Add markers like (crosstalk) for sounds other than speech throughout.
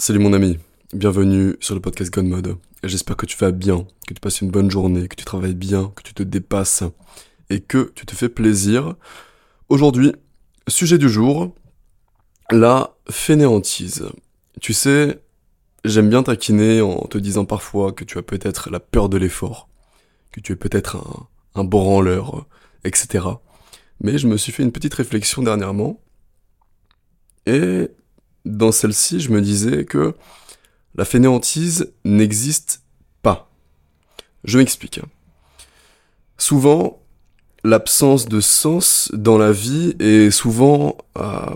Salut mon ami, bienvenue sur le podcast Gone Mode. J'espère que tu vas bien, que tu passes une bonne journée, que tu travailles bien, que tu te dépasses et que tu te fais plaisir. Aujourd'hui, sujet du jour, la fainéantise. Tu sais, j'aime bien taquiner en te disant parfois que tu as peut-être la peur de l'effort, que tu es peut-être un, un branleur, etc. Mais je me suis fait une petite réflexion dernièrement et dans celle-ci, je me disais que la fainéantise n'existe pas. Je m'explique. Souvent, l'absence de sens dans la vie est souvent à,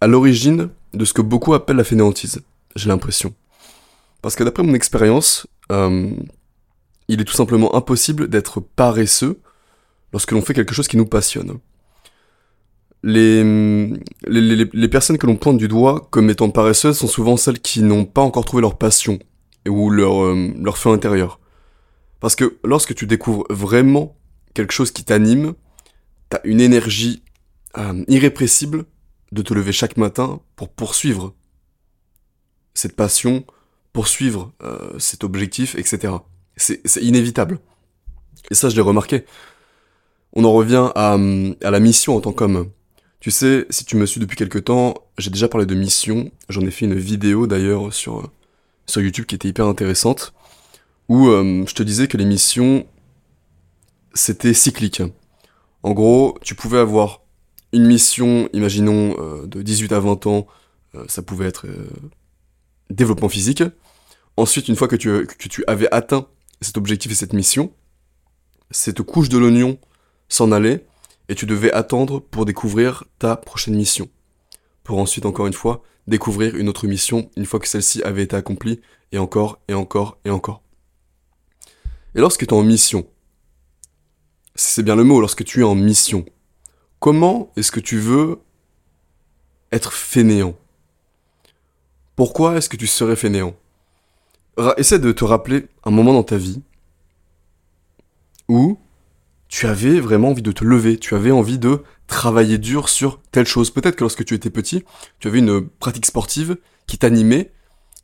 à l'origine de ce que beaucoup appellent la fainéantise, j'ai l'impression. Parce que d'après mon expérience, euh, il est tout simplement impossible d'être paresseux lorsque l'on fait quelque chose qui nous passionne les, les, personnes que l'on pointe du doigt comme étant paresseuses sont souvent celles qui n'ont pas encore trouvé leur passion ou leur, euh, leur feu intérieur. Parce que lorsque tu découvres vraiment quelque chose qui t'anime, t'as une énergie euh, irrépressible de te lever chaque matin pour poursuivre cette passion, poursuivre euh, cet objectif, etc. C'est inévitable. Et ça, je l'ai remarqué. On en revient à, à la mission en tant qu'homme. Tu sais, si tu me suis depuis quelques temps, j'ai déjà parlé de mission. J'en ai fait une vidéo d'ailleurs sur, sur YouTube qui était hyper intéressante. Où euh, je te disais que les missions, c'était cyclique. En gros, tu pouvais avoir une mission, imaginons, euh, de 18 à 20 ans, euh, ça pouvait être développement physique. Ensuite, une fois que tu, que tu avais atteint cet objectif et cette mission, cette couche de l'oignon s'en allait et tu devais attendre pour découvrir ta prochaine mission. Pour ensuite, encore une fois, découvrir une autre mission une fois que celle-ci avait été accomplie, et encore, et encore, et encore. Et lorsque tu es en mission, c'est bien le mot, lorsque tu es en mission, comment est-ce que tu veux être fainéant? Pourquoi est-ce que tu serais fainéant? Essaie de te rappeler un moment dans ta vie où tu avais vraiment envie de te lever, tu avais envie de travailler dur sur telle chose. Peut-être que lorsque tu étais petit, tu avais une pratique sportive qui t'animait,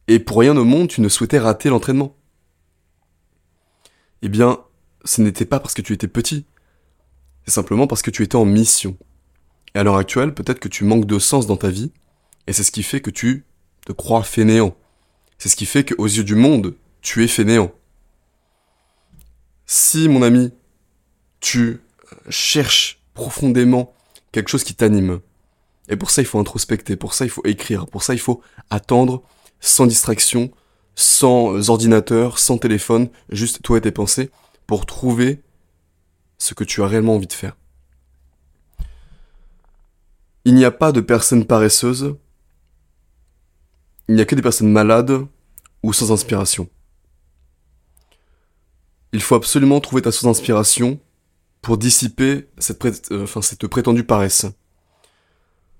et pour rien au monde, tu ne souhaitais rater l'entraînement. Eh bien, ce n'était pas parce que tu étais petit, c'est simplement parce que tu étais en mission. Et à l'heure actuelle, peut-être que tu manques de sens dans ta vie, et c'est ce qui fait que tu te crois fainéant. C'est ce qui fait qu'aux yeux du monde, tu es fainéant. Si, mon ami, tu cherches profondément quelque chose qui t'anime. Et pour ça, il faut introspecter, pour ça, il faut écrire, pour ça, il faut attendre sans distraction, sans ordinateur, sans téléphone, juste toi et tes pensées, pour trouver ce que tu as réellement envie de faire. Il n'y a pas de personnes paresseuses, il n'y a que des personnes malades ou sans inspiration. Il faut absolument trouver ta source d'inspiration pour dissiper cette, euh, cette prétendue paresse.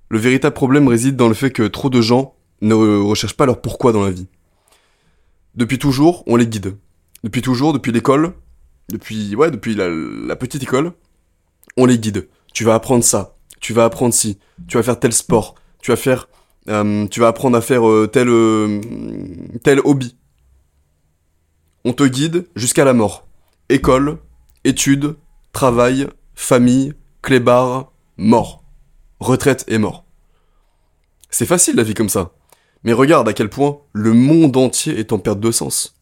Le véritable problème réside dans le fait que trop de gens ne recherchent pas leur pourquoi dans la vie. Depuis toujours, on les guide. Depuis toujours, depuis l'école, depuis, ouais, depuis la, petite école, on les guide. Tu vas apprendre ça, tu vas apprendre ci, tu vas faire tel sport, tu vas faire, euh, tu vas apprendre à faire euh, tel, tel hobby. On te guide jusqu'à la mort. École, études, travail, famille, clébard, mort. Retraite et mort. C'est facile la vie comme ça. Mais regarde à quel point le monde entier est en perte de sens.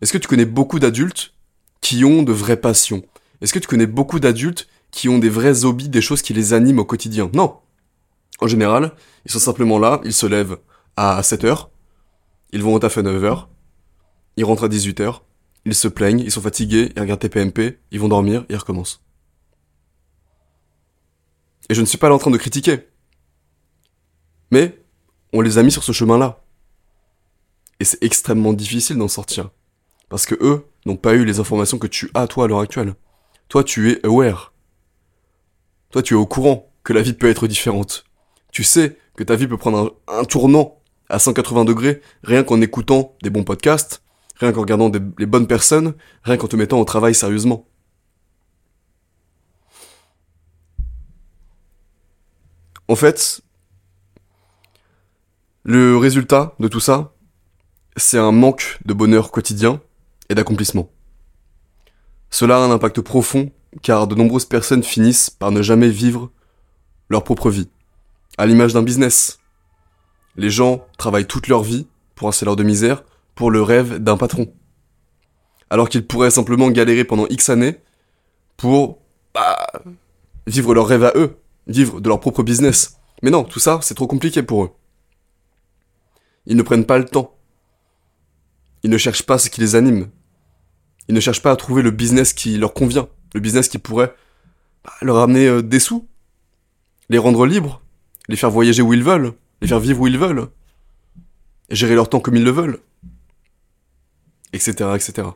Est-ce que tu connais beaucoup d'adultes qui ont de vraies passions? Est-ce que tu connais beaucoup d'adultes qui ont des vrais hobbies, des choses qui les animent au quotidien? Non. En général, ils sont simplement là, ils se lèvent à 7h, ils vont au taf à 9h, ils rentrent à 18h, ils se plaignent, ils sont fatigués, ils regardent TPMP, ils vont dormir, ils recommencent. Et je ne suis pas là en train de critiquer. Mais on les a mis sur ce chemin-là. Et c'est extrêmement difficile d'en sortir. Parce que eux n'ont pas eu les informations que tu as toi à l'heure actuelle. Toi tu es aware. Toi tu es au courant que la vie peut être différente. Tu sais que ta vie peut prendre un, un tournant à 180 degrés rien qu'en écoutant des bons podcasts, rien qu'en regardant les bonnes personnes, rien qu'en te mettant au travail sérieusement. En fait, Le résultat de tout ça, c'est un manque de bonheur quotidien et d'accomplissement. Cela a un impact profond car de nombreuses personnes finissent par ne jamais vivre leur propre vie, à l'image d'un business. Les gens travaillent toute leur vie pour un salaire de misère, pour le rêve d'un patron. Alors qu'ils pourraient simplement galérer pendant X années pour bah, vivre leur rêve à eux, vivre de leur propre business. Mais non, tout ça, c'est trop compliqué pour eux. Ils ne prennent pas le temps. Ils ne cherchent pas ce qui les anime. Ils ne cherchent pas à trouver le business qui leur convient, le business qui pourrait bah, leur amener euh, des sous, les rendre libres, les faire voyager où ils veulent, les faire vivre où ils veulent, gérer leur temps comme ils le veulent, etc., etc.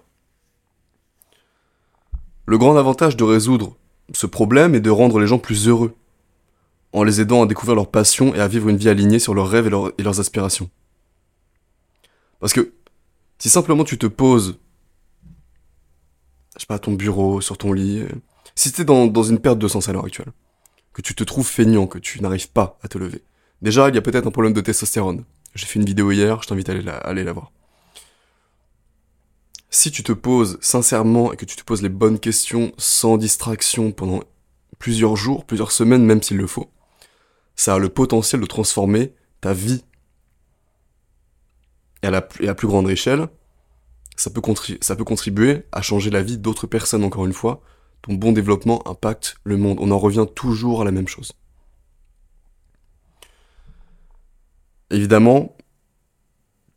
Le grand avantage de résoudre ce problème est de rendre les gens plus heureux, en les aidant à découvrir leur passion et à vivre une vie alignée sur leurs rêves et, leurs aspirations. Parce que si simplement tu te poses, je sais pas, à ton bureau, sur ton lit, si t'es dans, dans une perte de sens à l'heure actuelle, que tu te trouves feignant, que tu n'arrives pas à te lever, déjà il y a peut-être un problème de testostérone. J'ai fait une vidéo hier, je t'invite à aller la voir. Si tu te poses sincèrement et que tu te poses les bonnes questions sans distraction pendant plusieurs jours, plusieurs semaines, même s'il le faut, ça a le potentiel de transformer ta vie. Et à la, plus grande échelle, ça peut, ça peut contribuer à changer la vie d'autres personnes, encore une fois. Ton bon développement impacte le monde. On en revient toujours à la même chose. Évidemment,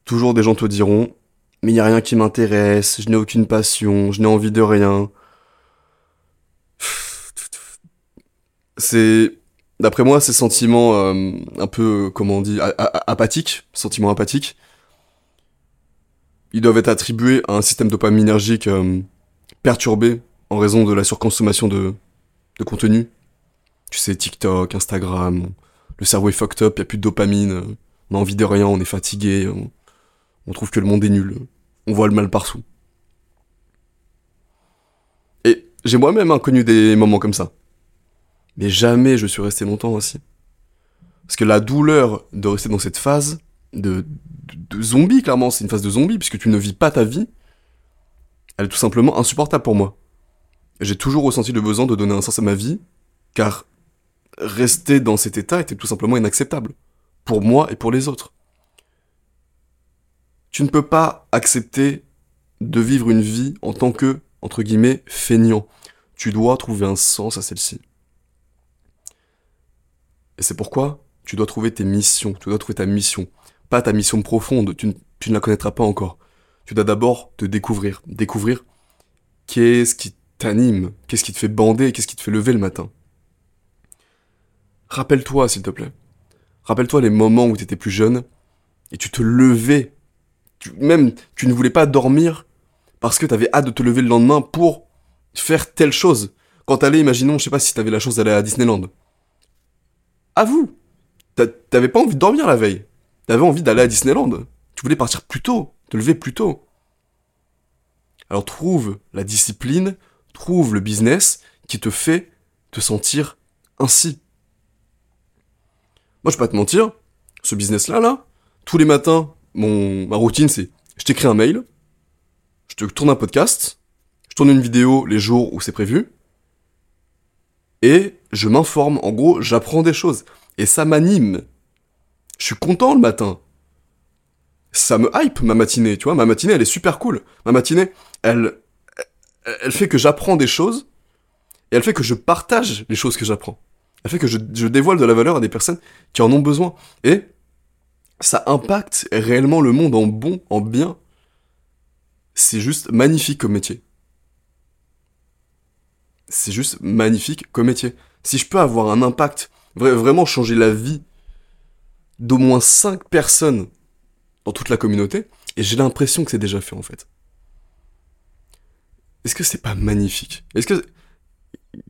toujours des gens te diront mais il n'y a rien qui m'intéresse, je n'ai aucune passion, je n'ai envie de rien. (sighs) C'est, d'après moi, ces sentiments euh, un peu, comment on dit, apathiques, sentiments apathiques, ils doivent être attribués à un système dopaminergique euh, perturbé en raison de la surconsommation de, de contenu. Tu sais, TikTok, Instagram, le cerveau est fucked up, il a plus de dopamine, on a envie de rien, on est fatigué, on trouve que le monde est nul. On voit le mal partout. Et j'ai moi-même connu des moments comme ça. Mais jamais je suis resté longtemps aussi. Parce que la douleur de rester dans cette phase de, de, zombie, clairement, c'est une phase de zombie, puisque tu ne vis pas ta vie, elle est tout simplement insupportable pour moi. J'ai toujours ressenti le besoin de donner un sens à ma vie, car rester dans cet état était tout simplement inacceptable. Pour moi et pour les autres. Tu ne peux pas accepter de vivre une vie en tant que, entre guillemets, feignant. Tu dois trouver un sens à celle-ci. Et c'est pourquoi tu dois trouver tes missions, tu dois trouver ta mission. Pas ta mission profonde, tu ne, la connaîtras pas encore. Tu dois d'abord te découvrir. Découvrir qu'est-ce qui t'anime, qu'est-ce qui te fait bander, qu'est-ce qui te fait lever le matin. Rappelle-toi, s'il te plaît. Rappelle-toi les moments où tu étais plus jeune et tu te levais même tu ne voulais pas dormir parce que tu avais hâte de te lever le lendemain pour faire telle chose. Quand t'allais, imaginons, je sais pas si t'avais la chance d'aller à Disneyland. Avoue, t'avais pas envie de dormir la veille. T'avais envie d'aller à Disneyland. Tu voulais partir plus tôt, te lever plus tôt. Alors trouve la discipline, trouve le business qui te fait te sentir ainsi. Moi, je peux pas te mentir, ce business-là, là, tous les matins, ma routine, c'est je t'écris un mail, je te tourne un podcast, je tourne une vidéo les jours où c'est prévu, et je m'informe. En gros, j'apprends des choses. Et ça m'anime. Je suis content le matin. Ça me hype ma matinée, tu vois. Ma matinée, elle est super cool. Ma matinée, elle, elle fait que j'apprends des choses, et elle fait que je partage les choses que j'apprends. Elle fait que je, je dévoile de la valeur à des personnes qui en ont besoin. Et ça impacte réellement le monde en bon, en bien. C'est juste magnifique comme métier. C'est juste magnifique comme métier. Si je peux avoir un impact, vraiment changer la vie d'au moins 5 personnes dans toute la communauté, et j'ai l'impression que c'est déjà fait en fait. Est-ce que c'est pas magnifique? Est-ce que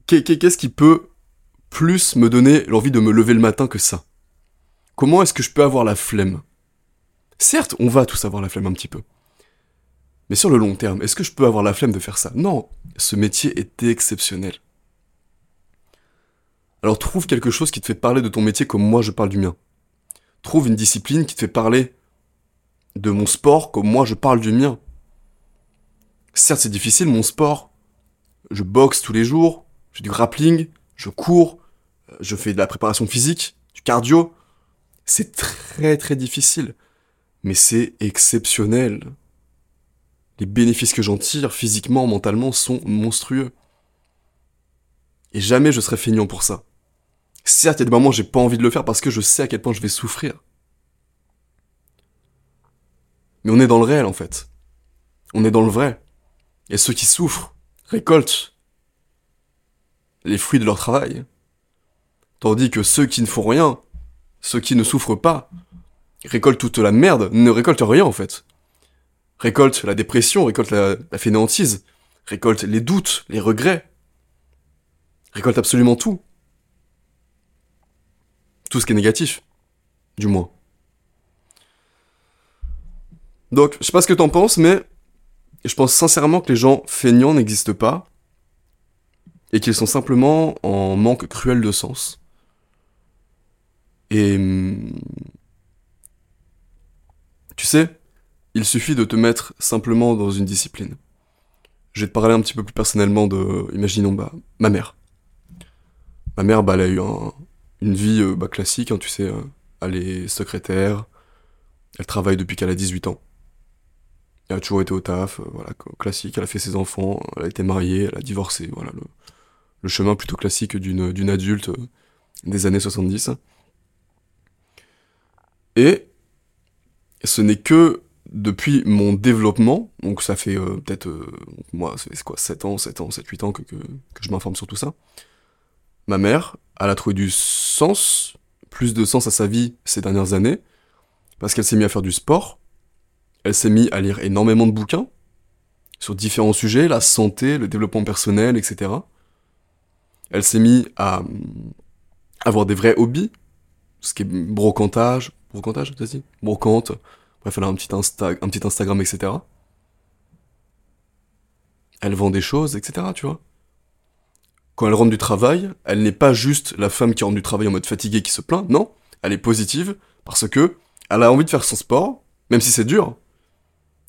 qu'est-ce qui peut plus me donner l'envie de me lever le matin que ça? Comment est-ce que je peux avoir la flemme? Certes, on va tous avoir la flemme un petit peu. Mais sur le long terme, est-ce que je peux avoir la flemme de faire ça? Non, ce métier est exceptionnel. Alors trouve quelque chose qui te fait parler de ton métier comme moi je parle du mien. Trouve une discipline qui te fait parler de mon sport comme moi je parle du mien. Certes, c'est difficile, mon sport. Je boxe tous les jours, j'ai du grappling, je cours, je fais de la préparation physique, du cardio. C'est très très difficile. Mais c'est exceptionnel. Les bénéfices que j'en tire physiquement, mentalement, sont monstrueux. Et jamais je serai feignant pour ça. Certes, il y a des moments où j'ai pas envie de le faire parce que je sais à quel point je vais souffrir. Mais on est dans le réel en fait. On est dans le vrai. Et ceux qui souffrent récoltent les fruits de leur travail. Tandis que ceux qui ne font rien, ceux qui ne souffrent pas, récoltent toute la merde, ne récoltent rien en fait. Récoltent la dépression, récoltent la, fainéantise, récoltent les doutes, les regrets, récoltent absolument tout. Tout ce qui est négatif, du moins. Donc, je sais pas ce que t'en penses, mais je pense sincèrement que les gens feignants n'existent pas et qu'ils sont simplement en manque cruel de sens. Et hum, tu sais, il suffit de te mettre simplement dans une discipline. Je vais te parler un petit peu plus personnellement de, imaginons, bah, ma mère. Ma mère, bah, elle a eu une vie euh, bah, classique, hein, tu sais, euh, elle est secrétaire, elle travaille depuis qu'elle a 18 ans. Elle a toujours été au taf, euh, voilà, classique, elle a fait ses enfants, elle a été mariée, elle a divorcé, voilà, le, le chemin plutôt classique d'une, d'une adulte des années 70. Et ce n'est que depuis mon développement, donc ça fait euh, peut-être, euh, moi, c'est quoi, 7 ans, 7 ans, 7, 8 ans que, que, que je m'informe sur tout ça. Ma mère, elle a trouvé du sens, plus de sens à sa vie ces dernières années, parce qu'elle s'est mise à faire du sport, elle s'est mise à lire énormément de bouquins, sur différents sujets, la santé, le développement personnel, etc. Elle s'est mise à avoir des vrais hobbies, ce qui est brocantage, brocantage, t'as dit Brocante, Bref, elle a un petit, Insta un petit Instagram, etc. Elle vend des choses, etc., tu vois. Quand elle rentre du travail, elle n'est pas juste la femme qui rentre du travail en mode fatigué qui se plaint, non. Elle est positive parce que elle a envie de faire son sport, même si c'est dur.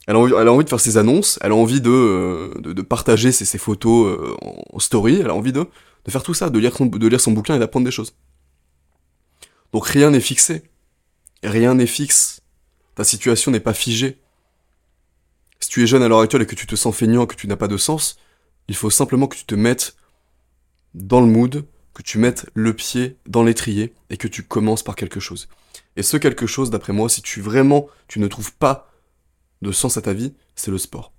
Elle a, envie, elle a envie de faire ses annonces, elle a envie de, euh, de, partager ses, photos euh, en story, elle a envie de, de faire tout ça, de lire de lire son bouquin et d'apprendre des choses. Donc rien n'est fixé. Rien n'est fixe. Ta situation n'est pas figée. Si tu es jeune à l'heure actuelle et que tu te sens feignant, que tu n'as pas de sens, il faut simplement que tu te mettes dans le mood, que tu mettes le pied dans l'étrier et que tu commences par quelque chose. Et ce quelque chose, d'après moi, si tu vraiment tu ne trouves pas de sens à ta vie, c'est le sport.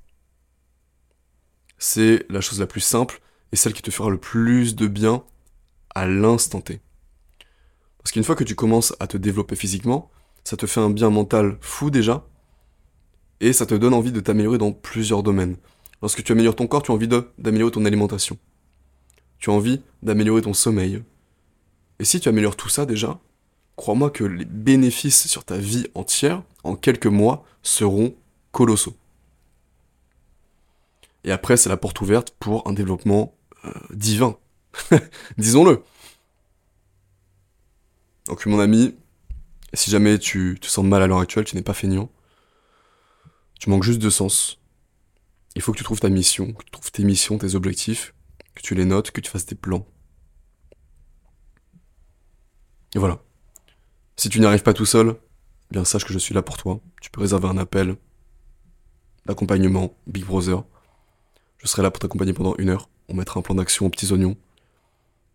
C'est la chose la plus simple et celle qui te fera le plus de bien à l'instant T. Parce qu'une fois que tu commences à te développer physiquement, ça te fait un bien mental fou déjà, et ça te donne envie de t'améliorer dans plusieurs domaines. Lorsque tu améliores ton corps, tu as envie d'améliorer ton alimentation. Tu as envie d'améliorer ton sommeil. Et si tu améliores tout ça déjà, crois-moi que les bénéfices sur ta vie entière, en quelques mois, seront colossaux. Et après, c'est la porte ouverte pour un développement euh, divin. (laughs) Disons-le. Donc mon ami, si jamais tu te sens mal à l'heure actuelle, tu n'es pas feignant, tu manques juste de sens. Il faut que tu trouves ta mission, que tu trouves tes missions, tes objectifs, que tu les notes, que tu fasses des plans. Et voilà. Si tu n'y arrives pas tout seul, bien sache que je suis là pour toi. Tu peux réserver un appel d'accompagnement, Big Brother. Je serai là pour t'accompagner pendant une heure. On mettra un plan d'action aux petits oignons.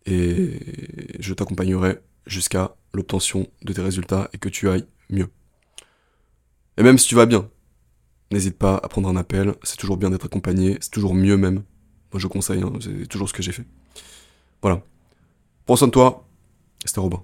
Et je t'accompagnerai jusqu'à l'obtention de tes résultats et que tu ailles mieux. Et même si tu vas bien, n'hésite pas à prendre un appel, c'est toujours bien d'être accompagné, c'est toujours mieux même. Moi je conseille, hein, c'est toujours ce que j'ai fait. Voilà. Prends soin de toi, c'était Robin.